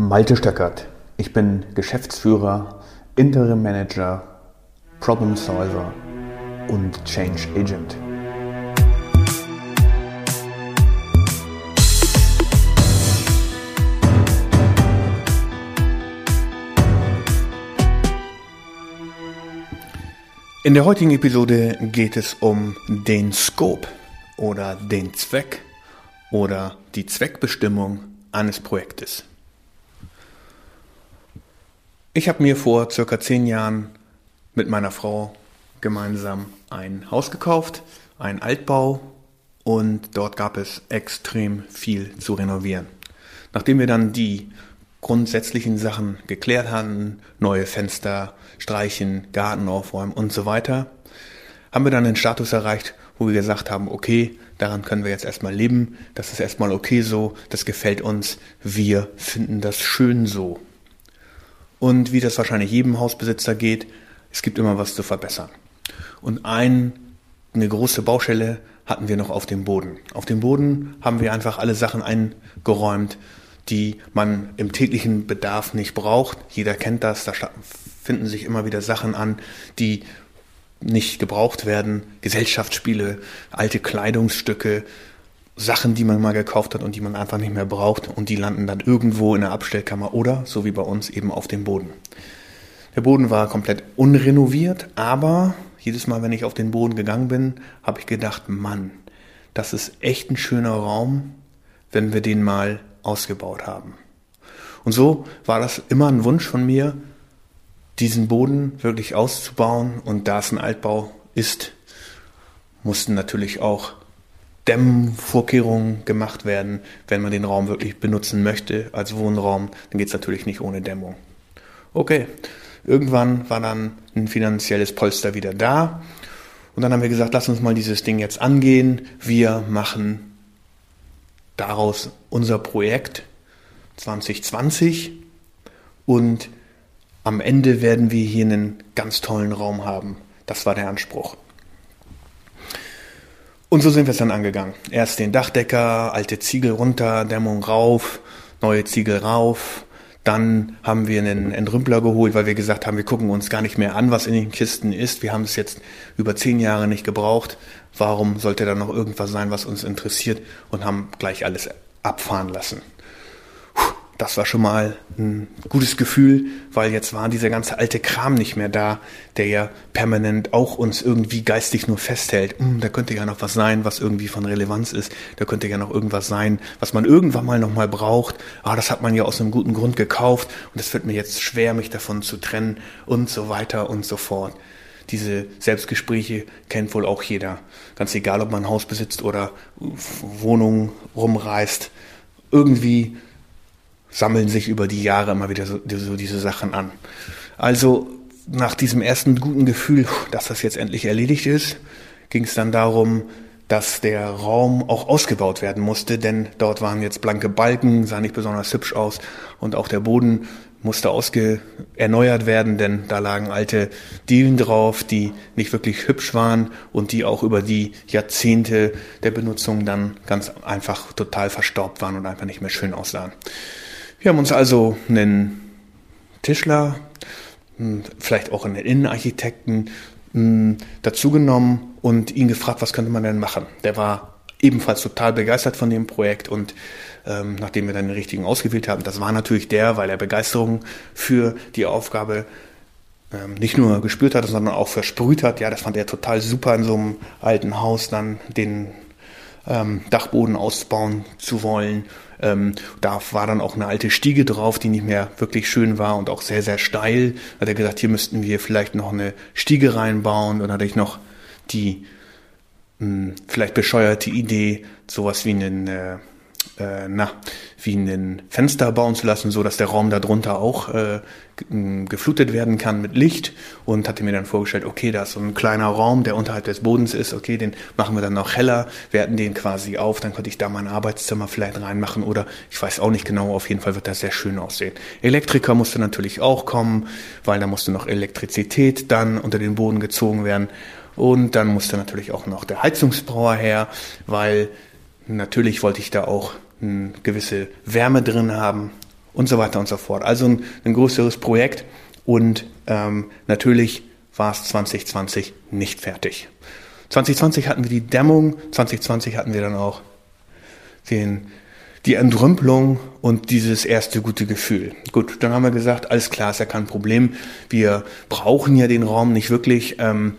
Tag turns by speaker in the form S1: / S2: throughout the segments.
S1: Malte Stöckert. Ich bin Geschäftsführer, Interim Manager, Problem Solver und Change Agent. In der heutigen Episode geht es um den Scope oder den Zweck oder die Zweckbestimmung eines Projektes. Ich habe mir vor circa zehn Jahren mit meiner Frau gemeinsam ein Haus gekauft, ein Altbau und dort gab es extrem viel zu renovieren. Nachdem wir dann die grundsätzlichen Sachen geklärt hatten, neue Fenster streichen, Garten aufräumen und so weiter, haben wir dann den Status erreicht, wo wir gesagt haben, okay, daran können wir jetzt erstmal leben, das ist erstmal okay so, das gefällt uns, wir finden das schön so. Und wie das wahrscheinlich jedem Hausbesitzer geht, es gibt immer was zu verbessern. Und ein, eine große Baustelle hatten wir noch auf dem Boden. Auf dem Boden haben wir einfach alle Sachen eingeräumt, die man im täglichen Bedarf nicht braucht. Jeder kennt das, da finden sich immer wieder Sachen an, die nicht gebraucht werden. Gesellschaftsspiele, alte Kleidungsstücke, Sachen, die man mal gekauft hat und die man einfach nicht mehr braucht und die landen dann irgendwo in der Abstellkammer oder, so wie bei uns, eben auf dem Boden. Der Boden war komplett unrenoviert, aber jedes Mal, wenn ich auf den Boden gegangen bin, habe ich gedacht, Mann, das ist echt ein schöner Raum, wenn wir den mal ausgebaut haben. Und so war das immer ein Wunsch von mir, diesen Boden wirklich auszubauen. Und da es ein Altbau ist, mussten natürlich auch Dämmvorkehrungen gemacht werden, wenn man den Raum wirklich benutzen möchte als Wohnraum. Dann geht es natürlich nicht ohne Dämmung. Okay, irgendwann war dann ein finanzielles Polster wieder da. Und dann haben wir gesagt, lass uns mal dieses Ding jetzt angehen. Wir machen daraus unser Projekt 2020 und am Ende werden wir hier einen ganz tollen Raum haben. Das war der Anspruch. Und so sind wir es dann angegangen. Erst den Dachdecker, alte Ziegel runter, Dämmung rauf, neue Ziegel rauf. Dann haben wir einen Entrümpler geholt, weil wir gesagt haben, wir gucken uns gar nicht mehr an, was in den Kisten ist. Wir haben es jetzt über zehn Jahre nicht gebraucht. Warum sollte da noch irgendwas sein, was uns interessiert? Und haben gleich alles abfahren lassen das war schon mal ein gutes Gefühl, weil jetzt war dieser ganze alte Kram nicht mehr da, der ja permanent auch uns irgendwie geistig nur festhält. Hm, da könnte ja noch was sein, was irgendwie von Relevanz ist. Da könnte ja noch irgendwas sein, was man irgendwann mal noch mal braucht. Ah, das hat man ja aus einem guten Grund gekauft und es wird mir jetzt schwer, mich davon zu trennen und so weiter und so fort. Diese Selbstgespräche kennt wohl auch jeder. Ganz egal, ob man ein Haus besitzt oder Wohnungen rumreist. Irgendwie sammeln sich über die Jahre immer wieder so, so diese Sachen an. Also nach diesem ersten guten Gefühl, dass das jetzt endlich erledigt ist, ging es dann darum, dass der Raum auch ausgebaut werden musste, denn dort waren jetzt blanke Balken, sah nicht besonders hübsch aus und auch der Boden musste ausge erneuert werden, denn da lagen alte Dielen drauf, die nicht wirklich hübsch waren und die auch über die Jahrzehnte der Benutzung dann ganz einfach total verstaubt waren und einfach nicht mehr schön aussahen. Wir haben uns also einen Tischler, vielleicht auch einen Innenarchitekten hm, dazugenommen und ihn gefragt, was könnte man denn machen. Der war ebenfalls total begeistert von dem Projekt und ähm, nachdem wir dann den richtigen ausgewählt haben, das war natürlich der, weil er Begeisterung für die Aufgabe ähm, nicht nur gespürt hat, sondern auch versprüht hat. Ja, das fand er total super in so einem alten Haus dann den ähm, Dachboden ausbauen zu wollen. Ähm, da war dann auch eine alte Stiege drauf, die nicht mehr wirklich schön war und auch sehr, sehr steil. Da hat er gesagt, hier müssten wir vielleicht noch eine Stiege reinbauen. Und hatte ich noch die mh, hm, vielleicht bescheuerte Idee, sowas wie einen äh, äh, na, wie ein Fenster bauen zu lassen, so dass der Raum darunter auch äh, geflutet werden kann mit Licht. Und hatte mir dann vorgestellt, okay, da ist so ein kleiner Raum, der unterhalb des Bodens ist, okay, den machen wir dann noch heller, werten den quasi auf, dann könnte ich da mein Arbeitszimmer vielleicht reinmachen oder ich weiß auch nicht genau, auf jeden Fall wird das sehr schön aussehen. Elektriker musste natürlich auch kommen, weil da musste noch Elektrizität dann unter den Boden gezogen werden. Und dann musste natürlich auch noch der Heizungsbrauer her, weil natürlich wollte ich da auch eine gewisse Wärme drin haben und so weiter und so fort. Also ein, ein größeres Projekt und ähm, natürlich war es 2020 nicht fertig. 2020 hatten wir die Dämmung, 2020 hatten wir dann auch den, die Entrümpelung und dieses erste gute Gefühl. Gut, dann haben wir gesagt, alles klar, ist ja kein Problem. Wir brauchen ja den Raum nicht wirklich, ähm,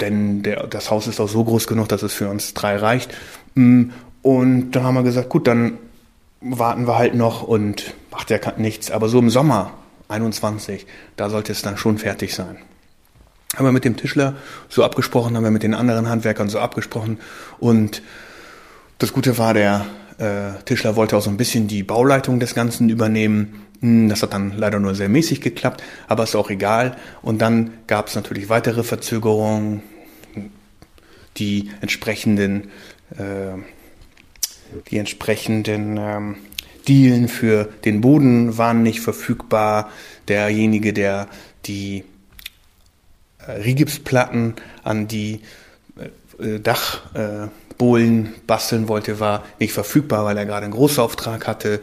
S1: denn der, das Haus ist auch so groß genug, dass es für uns drei reicht. Und dann haben wir gesagt, gut, dann warten wir halt noch und macht ja nichts. Aber so im Sommer 21, da sollte es dann schon fertig sein. Haben wir mit dem Tischler so abgesprochen, haben wir mit den anderen Handwerkern so abgesprochen. Und das Gute war, der äh, Tischler wollte auch so ein bisschen die Bauleitung des Ganzen übernehmen. Hm, das hat dann leider nur sehr mäßig geklappt, aber ist auch egal. Und dann gab es natürlich weitere Verzögerungen, die entsprechenden, die entsprechenden ähm, Dielen für den Boden waren nicht verfügbar. Derjenige, der die äh, Rigipsplatten an die äh, Dachbohlen äh, basteln wollte, war nicht verfügbar, weil er gerade einen Großauftrag hatte.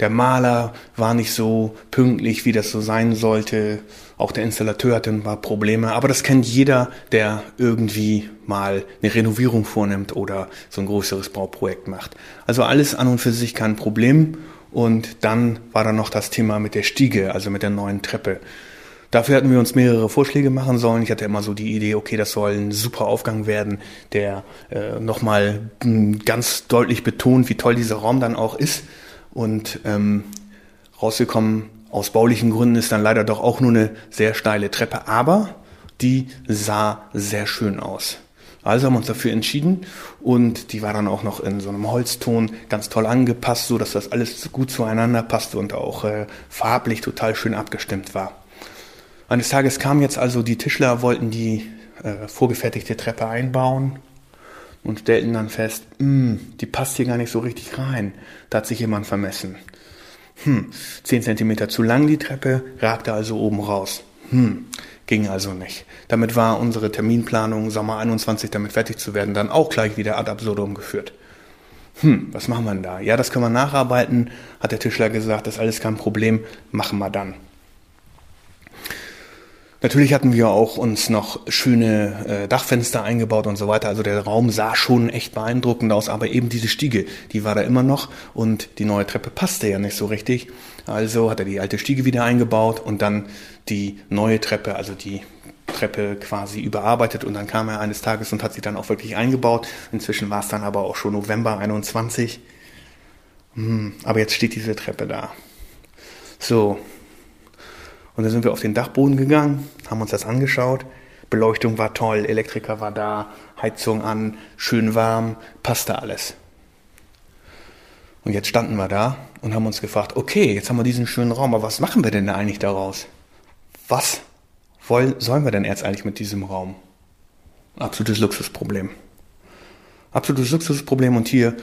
S1: Der Maler war nicht so pünktlich, wie das so sein sollte. Auch der Installateur hatte ein paar Probleme. Aber das kennt jeder, der irgendwie mal eine Renovierung vornimmt oder so ein größeres Bauprojekt macht. Also alles an und für sich kein Problem. Und dann war da noch das Thema mit der Stiege, also mit der neuen Treppe. Dafür hatten wir uns mehrere Vorschläge machen sollen. Ich hatte immer so die Idee, okay, das soll ein super Aufgang werden, der äh, nochmal ganz deutlich betont, wie toll dieser Raum dann auch ist. Und ähm, rausgekommen aus baulichen Gründen ist dann leider doch auch nur eine sehr steile Treppe, aber die sah sehr schön aus. Also haben wir uns dafür entschieden und die war dann auch noch in so einem Holzton ganz toll angepasst, so dass das alles gut zueinander passte und auch äh, farblich total schön abgestimmt war. Eines Tages kamen jetzt also die Tischler, wollten die äh, vorgefertigte Treppe einbauen und stellten dann fest, hm, die passt hier gar nicht so richtig rein. Da hat sich jemand vermessen. Hm, 10 cm zu lang die Treppe, ragte also oben raus. Hm, ging also nicht. Damit war unsere Terminplanung, Sommer 21 damit fertig zu werden, dann auch gleich wieder ad absurdum geführt. Hm, was machen wir denn da? Ja, das können wir nacharbeiten, hat der Tischler gesagt, das ist alles kein Problem, machen wir dann. Natürlich hatten wir auch uns noch schöne äh, Dachfenster eingebaut und so weiter. Also der Raum sah schon echt beeindruckend aus, aber eben diese Stiege, die war da immer noch und die neue Treppe passte ja nicht so richtig. Also hat er die alte Stiege wieder eingebaut und dann die neue Treppe, also die Treppe quasi überarbeitet und dann kam er eines Tages und hat sie dann auch wirklich eingebaut. Inzwischen war es dann aber auch schon November 21. Hm, aber jetzt steht diese Treppe da. So, und dann sind wir auf den Dachboden gegangen, haben uns das angeschaut. Beleuchtung war toll, Elektriker war da, Heizung an, schön warm, passte alles. Und jetzt standen wir da und haben uns gefragt, okay, jetzt haben wir diesen schönen Raum, aber was machen wir denn da eigentlich daraus? Was wollen, sollen wir denn jetzt eigentlich mit diesem Raum? Absolutes Luxusproblem. Absolutes Luxusproblem und hier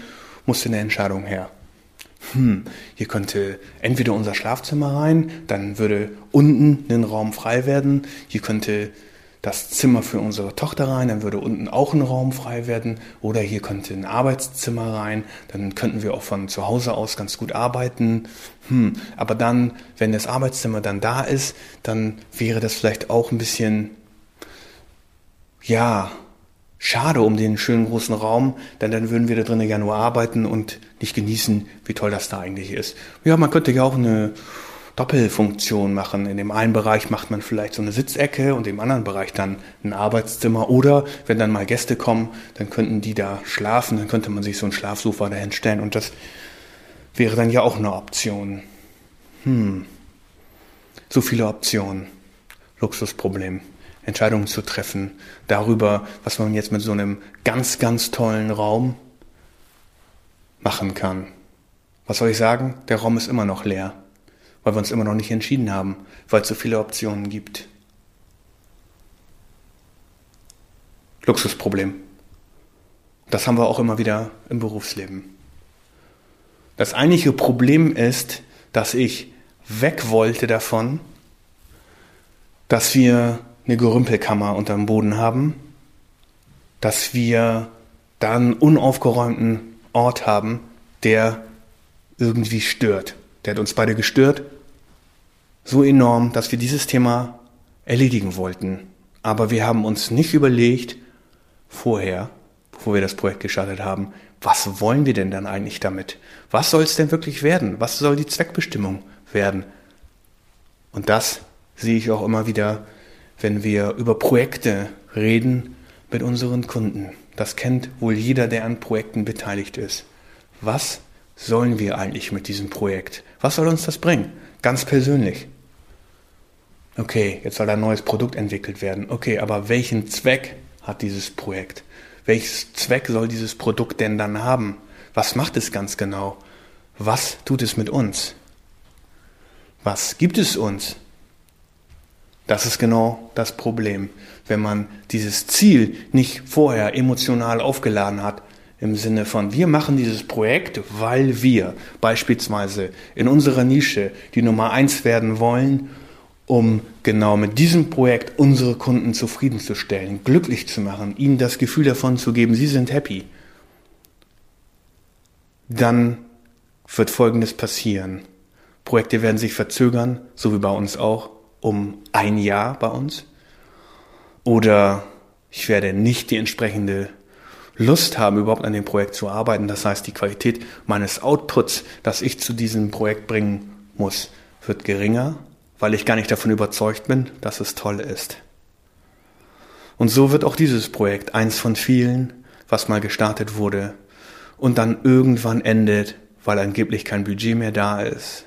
S1: musste eine Entscheidung her hm, hier könnte entweder unser Schlafzimmer rein, dann würde unten ein Raum frei werden, hier könnte das Zimmer für unsere Tochter rein, dann würde unten auch ein Raum frei werden oder hier könnte ein Arbeitszimmer rein, dann könnten wir auch von zu Hause aus ganz gut arbeiten. Hm, aber dann, wenn das Arbeitszimmer dann da ist, dann wäre das vielleicht auch ein bisschen, ja, schade um den schönen großen Raum, denn dann würden wir da drinnen ja nur arbeiten und nicht genießen, wie toll das da eigentlich ist. Ja, man könnte ja auch eine Doppelfunktion machen. In dem einen Bereich macht man vielleicht so eine Sitzecke und im anderen Bereich dann ein Arbeitszimmer. Oder wenn dann mal Gäste kommen, dann könnten die da schlafen, dann könnte man sich so ein Schlafsofa dahin stellen und das wäre dann ja auch eine Option. Hm. So viele Optionen. Luxusproblem. Entscheidungen zu treffen darüber, was man jetzt mit so einem ganz, ganz tollen Raum machen kann. Was soll ich sagen? Der Raum ist immer noch leer, weil wir uns immer noch nicht entschieden haben, weil es so viele Optionen gibt. Luxusproblem. Das haben wir auch immer wieder im Berufsleben. Das eigentliche Problem ist, dass ich weg wollte davon, dass wir eine Gerümpelkammer unterm Boden haben, dass wir da einen unaufgeräumten Ort haben, der irgendwie stört. Der hat uns beide gestört. So enorm, dass wir dieses Thema erledigen wollten. Aber wir haben uns nicht überlegt, vorher, bevor wir das Projekt gestartet haben, was wollen wir denn dann eigentlich damit? Was soll es denn wirklich werden? Was soll die Zweckbestimmung werden? Und das sehe ich auch immer wieder, wenn wir über Projekte reden mit unseren Kunden. Das kennt wohl jeder, der an Projekten beteiligt ist. Was sollen wir eigentlich mit diesem Projekt? Was soll uns das bringen? Ganz persönlich. Okay, jetzt soll ein neues Produkt entwickelt werden. Okay, aber welchen Zweck hat dieses Projekt? Welches Zweck soll dieses Produkt denn dann haben? Was macht es ganz genau? Was tut es mit uns? Was gibt es uns? Das ist genau das Problem. Wenn man dieses Ziel nicht vorher emotional aufgeladen hat, im Sinne von, wir machen dieses Projekt, weil wir beispielsweise in unserer Nische die Nummer eins werden wollen um genau mit diesem Projekt unsere Kunden zufriedenzustellen, glücklich zu machen, ihnen das Gefühl davon zu geben, sie sind happy, dann wird Folgendes passieren. Projekte werden sich verzögern, so wie bei uns auch, um ein Jahr bei uns. Oder ich werde nicht die entsprechende Lust haben, überhaupt an dem Projekt zu arbeiten. Das heißt, die Qualität meines Outputs, das ich zu diesem Projekt bringen muss, wird geringer weil ich gar nicht davon überzeugt bin, dass es toll ist. Und so wird auch dieses Projekt eins von vielen, was mal gestartet wurde und dann irgendwann endet, weil angeblich kein Budget mehr da ist,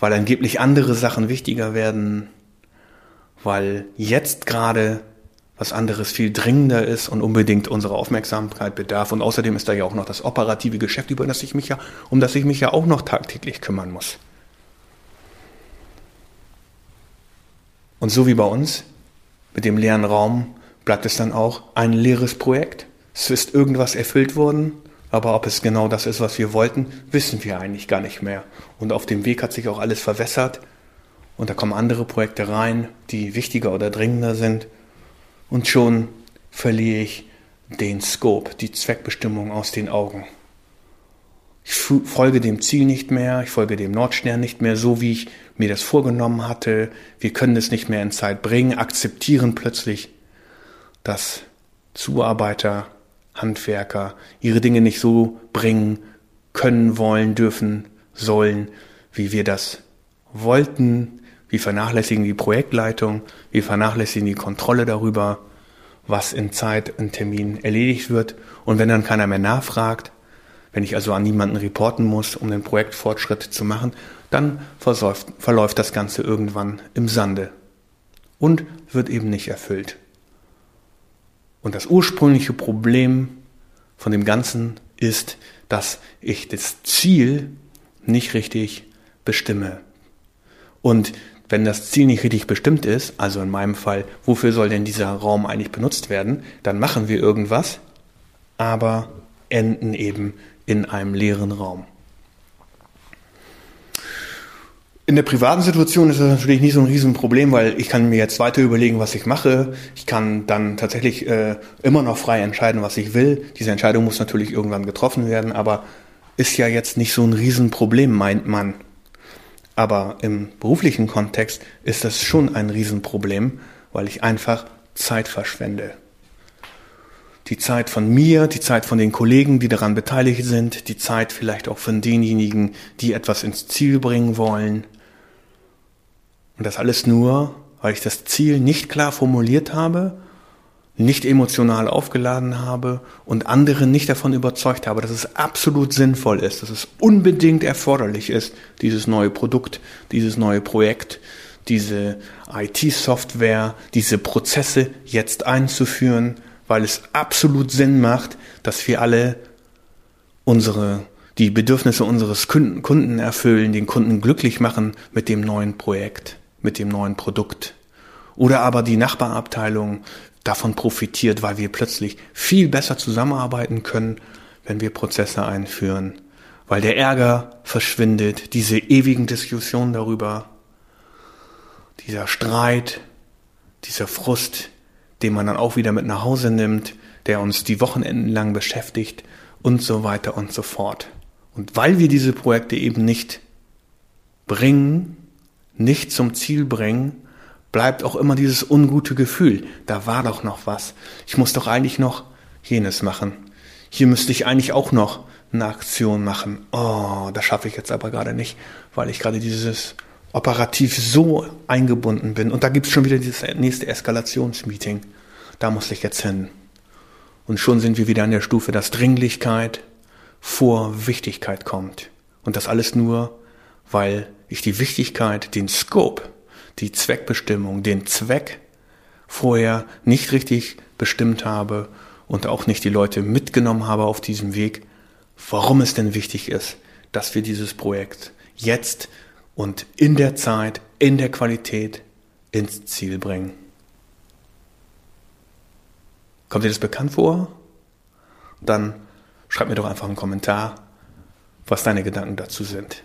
S1: weil angeblich andere Sachen wichtiger werden, weil jetzt gerade was anderes viel dringender ist und unbedingt unsere Aufmerksamkeit bedarf. Und außerdem ist da ja auch noch das operative Geschäft, über das ich mich ja, um das ich mich ja auch noch tagtäglich kümmern muss. Und so wie bei uns, mit dem leeren Raum, bleibt es dann auch ein leeres Projekt. Es ist irgendwas erfüllt worden, aber ob es genau das ist, was wir wollten, wissen wir eigentlich gar nicht mehr. Und auf dem Weg hat sich auch alles verwässert und da kommen andere Projekte rein, die wichtiger oder dringender sind. Und schon verliere ich den Scope, die Zweckbestimmung aus den Augen. Ich folge dem Ziel nicht mehr, ich folge dem Nordstern nicht mehr so, wie ich mir das vorgenommen hatte. Wir können es nicht mehr in Zeit bringen, akzeptieren plötzlich, dass Zuarbeiter, Handwerker ihre Dinge nicht so bringen können, wollen, dürfen, sollen, wie wir das wollten. Wir vernachlässigen die Projektleitung, wir vernachlässigen die Kontrolle darüber, was in Zeit, in Termin erledigt wird. Und wenn dann keiner mehr nachfragt, wenn ich also an niemanden reporten muss, um den Projektfortschritt zu machen, dann verläuft, verläuft das Ganze irgendwann im Sande und wird eben nicht erfüllt. Und das ursprüngliche Problem von dem Ganzen ist, dass ich das Ziel nicht richtig bestimme. Und wenn das Ziel nicht richtig bestimmt ist, also in meinem Fall, wofür soll denn dieser Raum eigentlich benutzt werden, dann machen wir irgendwas, aber enden eben in einem leeren Raum. In der privaten Situation ist das natürlich nicht so ein Riesenproblem, weil ich kann mir jetzt weiter überlegen, was ich mache. Ich kann dann tatsächlich äh, immer noch frei entscheiden, was ich will. Diese Entscheidung muss natürlich irgendwann getroffen werden, aber ist ja jetzt nicht so ein Riesenproblem, meint man. Aber im beruflichen Kontext ist das schon ein Riesenproblem, weil ich einfach Zeit verschwende die Zeit von mir, die Zeit von den Kollegen, die daran beteiligt sind, die Zeit vielleicht auch von denjenigen, die etwas ins Ziel bringen wollen. Und das alles nur, weil ich das Ziel nicht klar formuliert habe, nicht emotional aufgeladen habe und andere nicht davon überzeugt habe, dass es absolut sinnvoll ist, dass es unbedingt erforderlich ist, dieses neue Produkt, dieses neue Projekt, diese IT-Software, diese Prozesse jetzt einzuführen, weil es absolut Sinn macht, dass wir alle unsere, die Bedürfnisse unseres Kunden erfüllen, den Kunden glücklich machen mit dem neuen Projekt, mit dem neuen Produkt. Oder aber die Nachbarabteilung davon profitiert, weil wir plötzlich viel besser zusammenarbeiten können, wenn wir Prozesse einführen, weil der Ärger verschwindet, diese ewigen Diskussionen darüber, dieser Streit, dieser Frust, den man dann auch wieder mit nach Hause nimmt, der uns die Wochenenden lang beschäftigt und so weiter und so fort. Und weil wir diese Projekte eben nicht bringen, nicht zum Ziel bringen, bleibt auch immer dieses ungute Gefühl. Da war doch noch was. Ich muss doch eigentlich noch jenes machen. Hier müsste ich eigentlich auch noch eine Aktion machen. Oh, das schaffe ich jetzt aber gerade nicht, weil ich gerade dieses operativ so eingebunden bin. Und da gibt es schon wieder dieses nächste Eskalationsmeeting. Da muss ich jetzt hin. Und schon sind wir wieder an der Stufe, dass Dringlichkeit vor Wichtigkeit kommt. Und das alles nur, weil ich die Wichtigkeit, den Scope, die Zweckbestimmung, den Zweck vorher nicht richtig bestimmt habe und auch nicht die Leute mitgenommen habe auf diesem Weg, warum es denn wichtig ist, dass wir dieses Projekt jetzt und in der Zeit, in der Qualität ins Ziel bringen. Kommt dir das bekannt vor? Dann schreib mir doch einfach einen Kommentar, was deine Gedanken dazu sind.